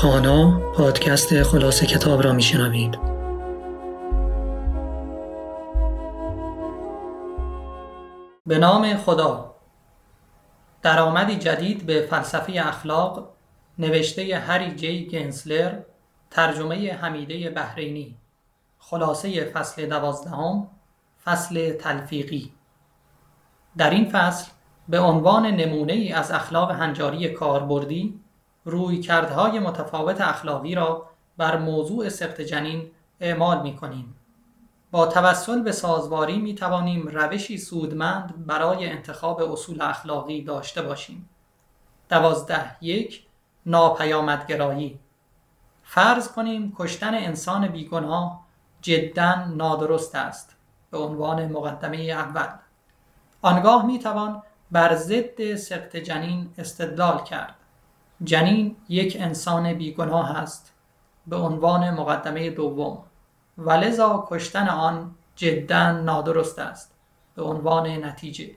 خانا پادکست خلاصه کتاب را میشنوید. به نام خدا. درآمدی جدید به فلسفه اخلاق نوشته هری جی گنسلر ترجمه حمیده بحرینی. خلاصه فصل دوازدهم فصل تلفیقی. در این فصل به عنوان نمونه ای از اخلاق هنجاری کاربردی رویکردهای متفاوت اخلاقی را بر موضوع سقط جنین اعمال می کنیم. با توسل به سازواری می توانیم روشی سودمند برای انتخاب اصول اخلاقی داشته باشیم. دوازده یک ناپیامدگرایی فرض کنیم کشتن انسان بیگناه جدا نادرست است به عنوان مقدمه اول آنگاه می توان بر ضد سقط جنین استدلال کرد جنین یک انسان بیگناه است به عنوان مقدمه دوم. و لذا کشتن آن جدا نادرست است به عنوان نتیجه.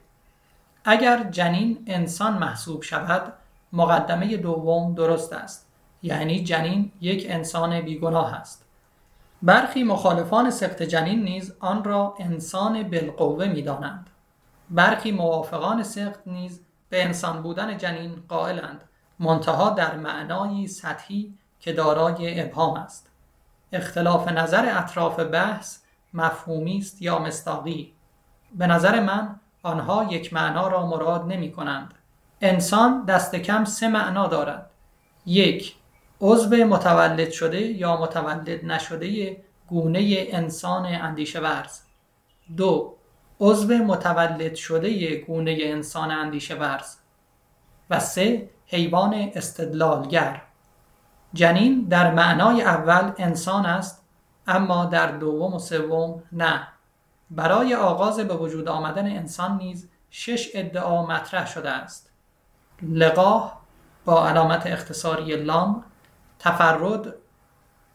اگر جنین انسان محسوب شود مقدمه دوم درست است. یعنی جنین یک انسان بیگناه است. برخی مخالفان سقط جنین نیز آن را انسان بالقوه می‌دانند. برخی موافقان سقط نیز به انسان بودن جنین قائلند. منتها در معنایی سطحی که دارای ابهام است. اختلاف نظر اطراف بحث مفهومی است یا مستاقی به نظر من آنها یک معنا را مراد نمی کنند. انسان دست کم سه معنا دارد. یک عضو متولد شده یا متولد نشده گونه انسان اندیشه ورز. دو عضو متولد شده گونه انسان اندیشه ورز. و سه حیوان استدلالگر. جنین در معنای اول انسان است اما در دوم و سوم نه. برای آغاز به وجود آمدن انسان نیز شش ادعا مطرح شده است. لقاه با علامت اختصاری لام تفرد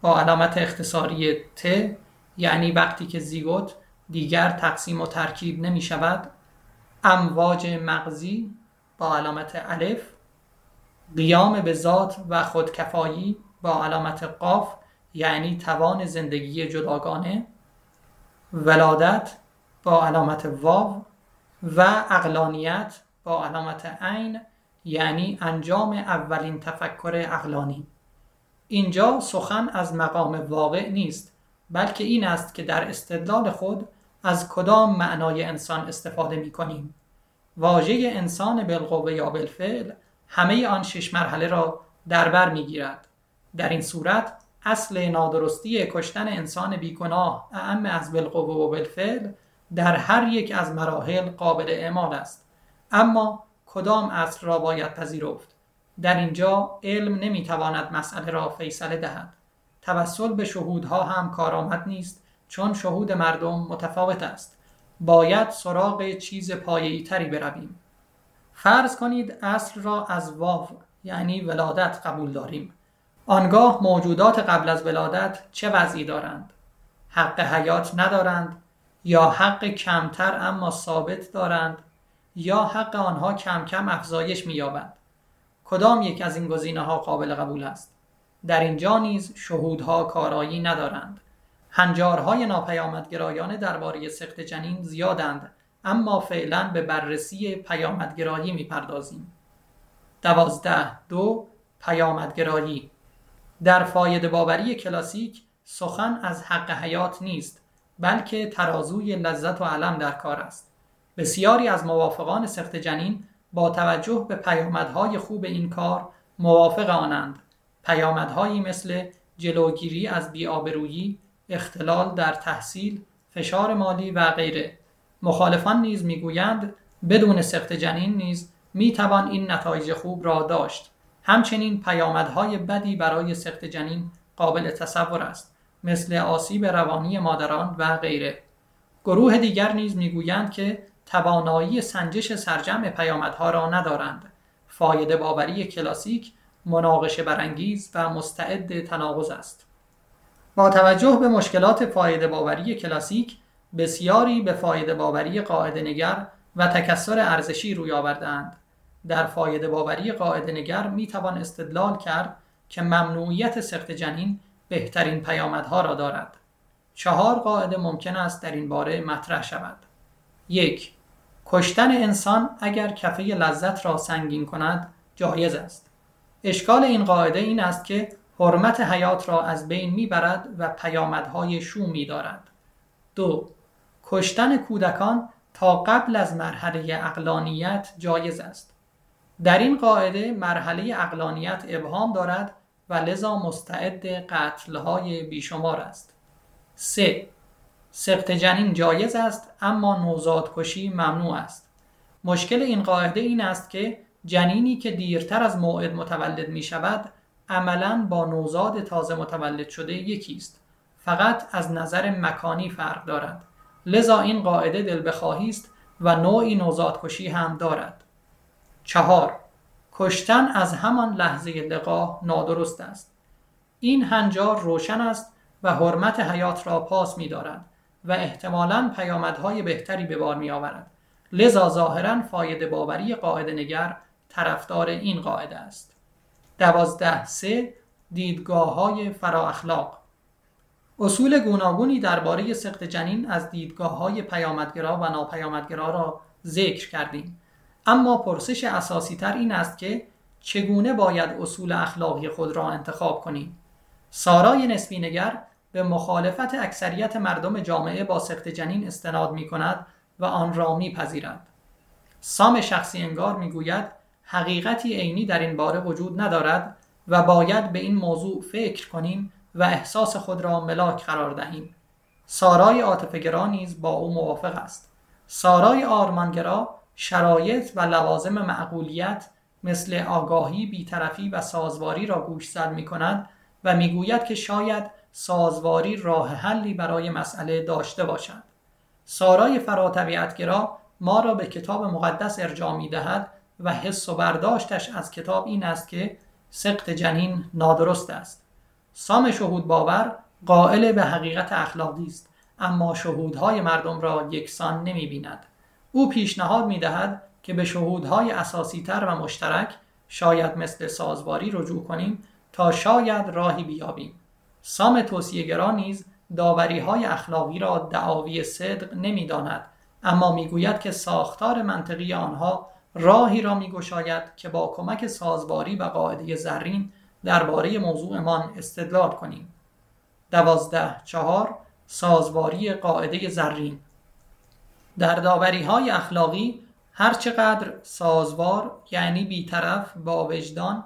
با علامت اختصاری ت یعنی وقتی که زیگوت دیگر تقسیم و ترکیب نمی شود امواج مغزی با علامت الف قیام به ذات و خودکفایی با علامت قاف یعنی توان زندگی جداگانه ولادت با علامت واو و اقلانیت با علامت عین یعنی انجام اولین تفکر اقلانی. اینجا سخن از مقام واقع نیست بلکه این است که در استدلال خود از کدام معنای انسان استفاده می کنیم واژه انسان بالقوه یا بالفعل همه آن شش مرحله را در بر می گیرد. در این صورت اصل نادرستی کشتن انسان بیگناه اعم از بالقوه و بالفعل در هر یک از مراحل قابل اعمال است. اما کدام اصل را باید پذیرفت؟ در اینجا علم نمی‌تواند مسئله را فیصله دهد. توسل به شهودها هم کارآمد نیست چون شهود مردم متفاوت است. باید سراغ چیز پایه‌ای تری برویم. فرض کنید اصل را از واو یعنی ولادت قبول داریم. آنگاه موجودات قبل از ولادت چه وضعی دارند؟ حق حیات ندارند یا حق کمتر اما ثابت دارند یا حق آنها کم کم افزایش می‌یابد کدام یک از این گزینه ها قابل قبول است؟ در اینجا نیز شهودها کارایی ندارند. هنجارهای ناپیامدگرایانه درباره سقط جنین زیادند. اما فعلا به بررسی پیامدگرایی می‌پردازیم. دوازده دو پیامدگرایی. در فاید باوری کلاسیک سخن از حق حیات نیست بلکه ترازوی لذت و علم در کار است. بسیاری از موافقان سخت جنین با توجه به پیامدهای خوب این کار موافق آنند. پیامدهایی مثل جلوگیری از بیآبرویی اختلال در تحصیل فشار مالی و غیره. مخالفان نیز می‌گویند بدون سخت جنین نیز می‌توان این نتایج خوب را داشت. همچنین پیامدهای بدی برای سخت جنین قابل تصور است مثل آسیب روانی مادران و غیره. گروه دیگر نیز می‌گویند که توانایی سنجش سرجمع پیامدها را ندارند. فایده باوری کلاسیک مناقشه برانگیز و مستعد تناقض است. با توجه به مشکلات فایده باوری کلاسیک بسیاری به فایده باوری قاعده نگر و تکسر ارزشی روی آوردند در فایده باوری قاعده نگر می توان استدلال کرد که ممنوعیت سخت جنین بهترین پیامدها را دارد. چهار قاعده ممکن است در این باره مطرح شود. یک کشتن انسان اگر کفه لذت را سنگین کند جایز است. اشکال این قاعده این است که حرمت حیات را از بین می‌برد و پیامدهای شومی دارد. دو کشتن کودکان تا قبل از مرحله اقلانیت جایز است. در این قاعده مرحله اقلانیت ابهام دارد و لذا مستعد قتلهای بیشمار است. 3. سخت جنین جایز است اما نوزاد کشی ممنوع است. مشکل این قاعده این است که جنینی که دیرتر از موعد متولد می شود عملا با نوزاد تازه متولد شده یکی است. فقط از نظر مکانی فرق دارد. لذا این قاعده دل بخواهی است و نوعی نوزاد کشی هم دارد چهار کشتن از همان لحظه لقا نادرست است این هنجار روشن است و حرمت حیات را پاس می دارد و احتمالا پیامدهای بهتری به بار می آورد. لذا ظاهرا فایده باوری قاعده نگر طرفدار این قاعده است. دوازده سه دیدگاه های فرا اخلاق اصول گوناگونی درباره سخت جنین از دیدگاه های پیامدگرا و ناپیامدگرا را ذکر کردیم اما پرسش اساسی تر این است که چگونه باید اصول اخلاقی خود را انتخاب کنیم سارای نسبی نگر به مخالفت اکثریت مردم جامعه با سخت جنین استناد می کند و آن را می پذیرد. سام شخصی انگار می گوید حقیقتی عینی در این باره وجود ندارد و باید به این موضوع فکر کنیم و احساس خود را ملاک قرار دهیم. سارای عاطفه‌گرا نیز با او موافق است. سارای آرمانگرا شرایط و لوازم معقولیت مثل آگاهی، بیطرفی و سازواری را گوشزد می کند و می‌گوید که شاید سازواری راه حلی برای مسئله داشته باشد. سارای فراتبیعتگرا ما را به کتاب مقدس ارجاع می دهد و حس و برداشتش از کتاب این است که سقط جنین نادرست است. سام شهود باور قائل به حقیقت اخلاقی است اما شهودهای مردم را یکسان نمی بیند. او پیشنهاد می دهد که به شهودهای اساسی تر و مشترک شاید مثل سازواری رجوع کنیم تا شاید راهی بیابیم. سام توصیهگرا نیز داوری های اخلاقی را دعاوی صدق نمی‌داند اما می‌گوید که ساختار منطقی آنها راهی را میگشاید که با کمک سازواری و قاعده زرین درباره موضوعمان استدلال کنیم. دوازده چهار سازواری قاعده زرین. در داوری های اخلاقی هرچقدر سازوار یعنی بیطرف با وجدان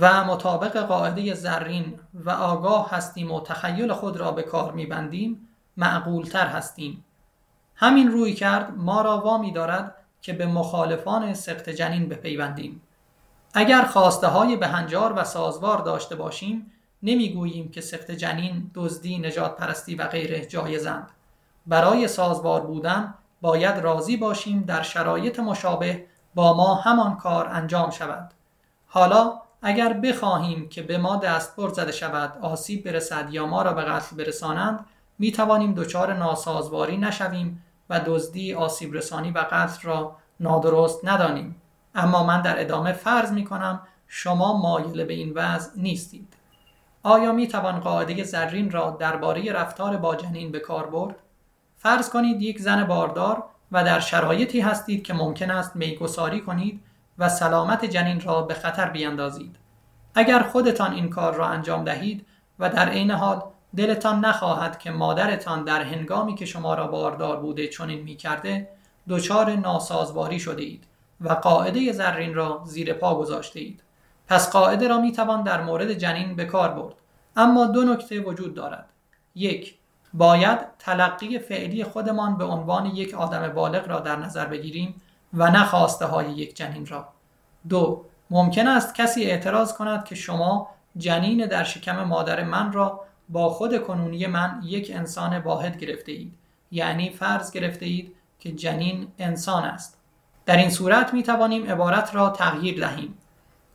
و مطابق قاعده زرین و آگاه هستیم و تخیل خود را به کار میبندیم معقولتر هستیم. همین روی کرد ما را وامی دارد که به مخالفان سخت جنین بپیوندیم. اگر خواسته های بهنجار و سازوار داشته باشیم نمی‌گوییم که سخت جنین دزدی نجات پرستی و غیره جایزند. برای سازوار بودن باید راضی باشیم در شرایط مشابه با ما همان کار انجام شود. حالا اگر بخواهیم که به ما دست زده شود آسیب برسد یا ما را به قتل برسانند می توانیم دچار ناسازواری نشویم و دزدی آسیب رسانی و قتل را نادرست ندانیم. اما من در ادامه فرض می کنم شما مایل به این وضع نیستید. آیا می توان قاعده زرین را درباره رفتار با جنین به کار برد؟ فرض کنید یک زن باردار و در شرایطی هستید که ممکن است میگساری کنید و سلامت جنین را به خطر بیندازید اگر خودتان این کار را انجام دهید و در عین حال دلتان نخواهد که مادرتان در هنگامی که شما را باردار بوده چنین می‌کرده دچار ناسازواری شده اید و قاعده زرین را زیر پا گذاشته اید پس قاعده را می‌توان در مورد جنین به کار برد. اما دو نکته وجود دارد. یک باید تلقی فعلی خودمان به عنوان یک آدم بالغ را در نظر بگیریم و نه خواسته های یک جنین را. دو ممکن است کسی اعتراض کند که شما جنین در شکم مادر من را با خود کنونی من یک انسان واحد گرفته اید یعنی فرض گرفته اید که جنین انسان است. در این صورت می توانیم عبارت را تغییر دهیم.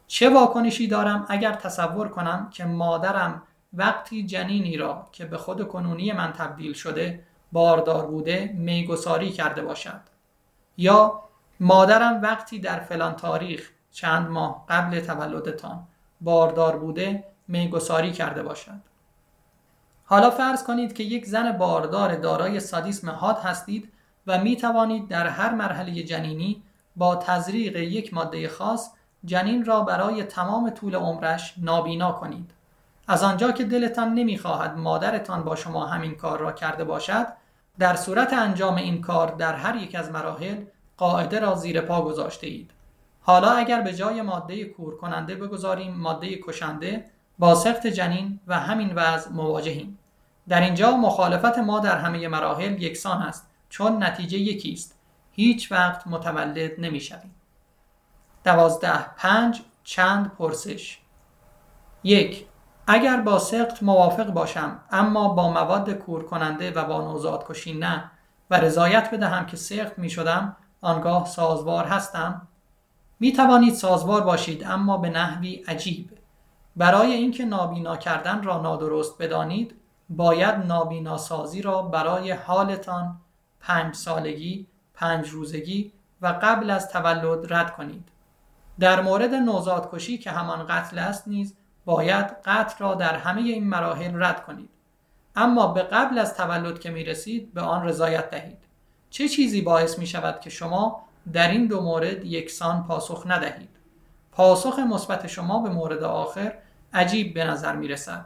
چه واکنشی دارم اگر تصور کنم که مادرم وقتی جنینی را که به خود کنونی من تبدیل شده باردار بوده میگساری کرده باشد؟ یا مادرم وقتی در فلان تاریخ چند ماه قبل تولدتان باردار بوده میگساری کرده باشد؟ حالا فرض کنید که یک زن باردار دارای سادیسم حاد هستید و می توانید در هر مرحله جنینی با تزریق یک ماده خاص جنین را برای تمام طول عمرش نابینا کنید. از آنجا که دلتان نمی‌خواهد مادرتان با شما همین کار را کرده باشد، در صورت انجام این کار در هر یک از مراحل قاعده را زیر پا گذاشته اید. حالا اگر به جای ماده کور کننده بگذاریم ماده کشنده با سخت جنین و همین وضع مواجهیم. در اینجا مخالفت ما در همه مراحل یکسان است چون نتیجه یکی است. هیچ وقت متولد نمی شویم. دوازده پنج چند پرسش یک اگر با سقط موافق باشم اما با مواد کور کننده و با نوزاد کشی نه و رضایت بدهم که سقط می شدم آنگاه سازوار هستم می توانید سازوار باشید اما به نحوی عجیب برای اینکه نابینا کردن را نادرست بدانید باید نابینا سازی را برای حالتان پنج سالگی، پنج روزگی و قبل از تولد رد کنید. در مورد نوزاد کشی که همان قتل است نیز باید قتل را در همه این مراحل رد کنید. اما به قبل از تولد که می رسید به آن رضایت دهید. چه چیزی باعث می شود که شما در این دو مورد یکسان پاسخ ندهید؟ پاسخ مثبت شما به مورد آخر عجیب به نظر می رسد.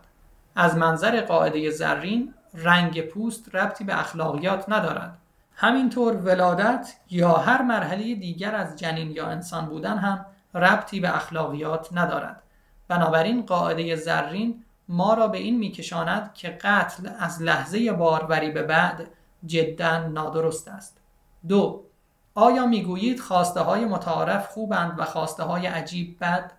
از منظر قاعده زرین رنگ پوست ربطی به اخلاقیات ندارد. همینطور ولادت یا هر مرحله دیگر از جنین یا انسان بودن هم ربطی به اخلاقیات ندارد. بنابراین قاعده زرین ما را به این میکشاند که قتل از لحظه باروری به بعد جدا نادرست است. دو آیا می‌گویید خواسته های متعارف خوبند و خواسته های عجیب بد؟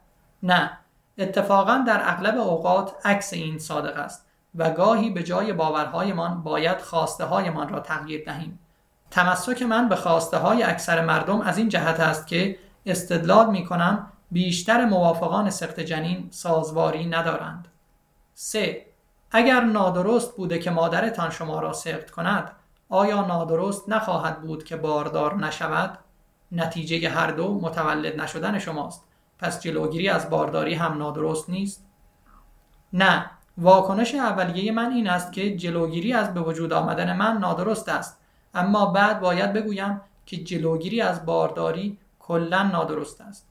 نه اتفاقا در اغلب اوقات عکس این صادق است و گاهی به جای باورهایمان باید خواسته هایمان را تغییر دهیم تمسک من به خواسته های اکثر مردم از این جهت است که استدلال می کنم بیشتر موافقان سخت جنین سازواری ندارند 3. اگر نادرست بوده که مادرتان شما را سخت کند آیا نادرست نخواهد بود که باردار نشود؟ نتیجه هر دو متولد نشدن شماست پس جلوگیری از بارداری هم نادرست نیست؟ نه واکنش اولیه من این است که جلوگیری از به وجود آمدن من نادرست است اما بعد باید بگویم که جلوگیری از بارداری کلا نادرست است.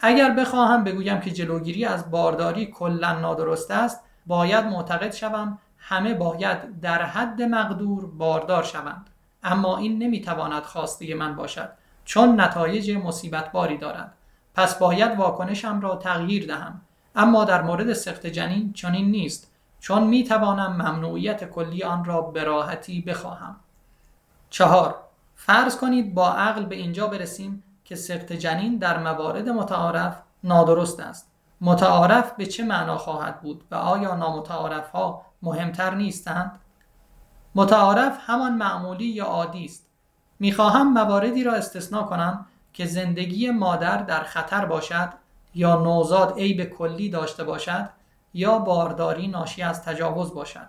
اگر بخواهم بگویم که جلوگیری از بارداری کلا نادرست است باید معتقد شوم همه باید در حد مقدور باردار شوند. اما این نمی‌تواند خواسته من باشد چون نتایج مصیبت باری دارد. پس باید واکنشم را تغییر دهم. اما در مورد سخت جنین چنین نیست چون می توانم ممنوعیت کلی آن را به راحتی بخواهم. چهار. فرض کنید با عقل به اینجا برسیم که سخت جنین در موارد متعارف نادرست است. متعارف به چه معنا خواهد بود و آیا نامتعارف ها مهمتر نیستند؟ متعارف همان معمولی یا عادی است. می‌خواهم مواردی را استثنا کنم که زندگی مادر در خطر باشد یا نوزاد عیب کلی داشته باشد یا بارداری ناشی از تجاوز باشد.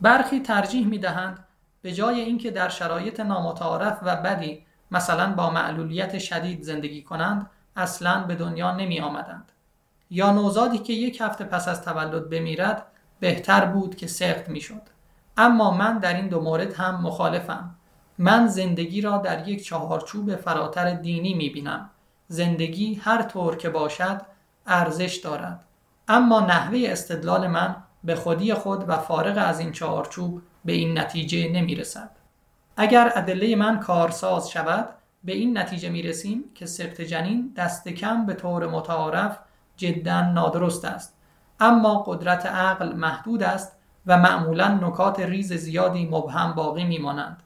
برخی ترجیح می دهند به جای اینکه در شرایط نامتعارف و بدی مثلا با معلولیت شدید زندگی کنند اصلا به دنیا نمی آمدند یا نوزادی که یک هفته پس از تولد بمیرد بهتر بود که سخت می شد. اما من در این دو مورد هم مخالفم من زندگی را در یک چهارچوب فراتر دینی می بینم. زندگی هر طور که باشد ارزش دارد. اما نحوه استدلال من به خودی خود و فارغ از این چهارچوب به این نتیجه نمی رسد. اگر ادله من کارساز شود به این نتیجه می رسیم که سقط جنین دست کم به طور متعارف جدا نادرست است. اما قدرت عقل محدود است و معمولا نکات ریز زیادی مبهم باقی می مانند.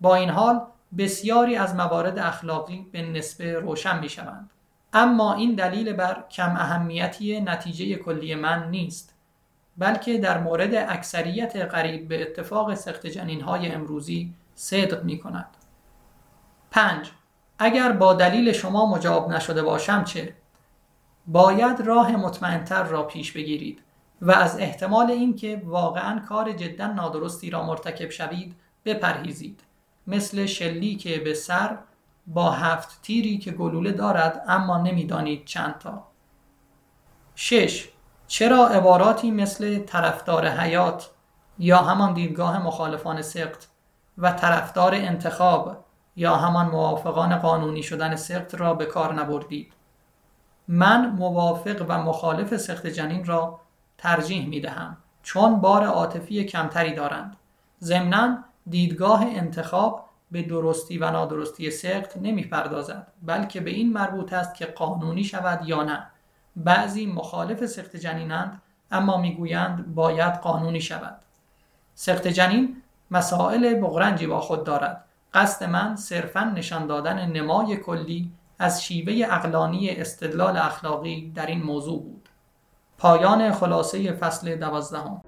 با این حال بسیاری از موارد اخلاقی به نسبه روشن می شوند. اما این دلیل بر کم اهمیتی نتیجه کلی من نیست بلکه در مورد اکثریت قریب به اتفاق سخت جنین های امروزی صدق می کند. 5. اگر با دلیل شما مجاب نشده باشم چه؟ باید راه مطمئنتر را پیش بگیرید و از احتمال اینکه واقعا کار جدا نادرستی را مرتکب شوید بپرهیزید. مثل شلیک به سر با هفت تیری که گلوله دارد اما نمی‌دانید چند تا. 6. چرا عباراتی مثل طرفدار حیات یا همان دیدگاه مخالفان سقط و طرفدار انتخاب یا همان موافقان قانونی شدن سقط را به کار نبردید؟ من موافق و مخالف سخت جنین را ترجیح می دهم چون بار عاطفی کمتری دارند. ضمنا دیدگاه انتخاب به درستی و نادرستی سقط نمی پردازد بلکه به این مربوط است که قانونی شود یا نه. بعضی مخالف سخت جنینند اما می‌گویند باید قانونی شود. سخت جنین مسائل بغرنجی با خود دارد. قصد من صرفا نشان دادن نمای کلی از شیوه اقلانی استدلال اخلاقی در این موضوع بود. پایان خلاصه فصل دوازدهم.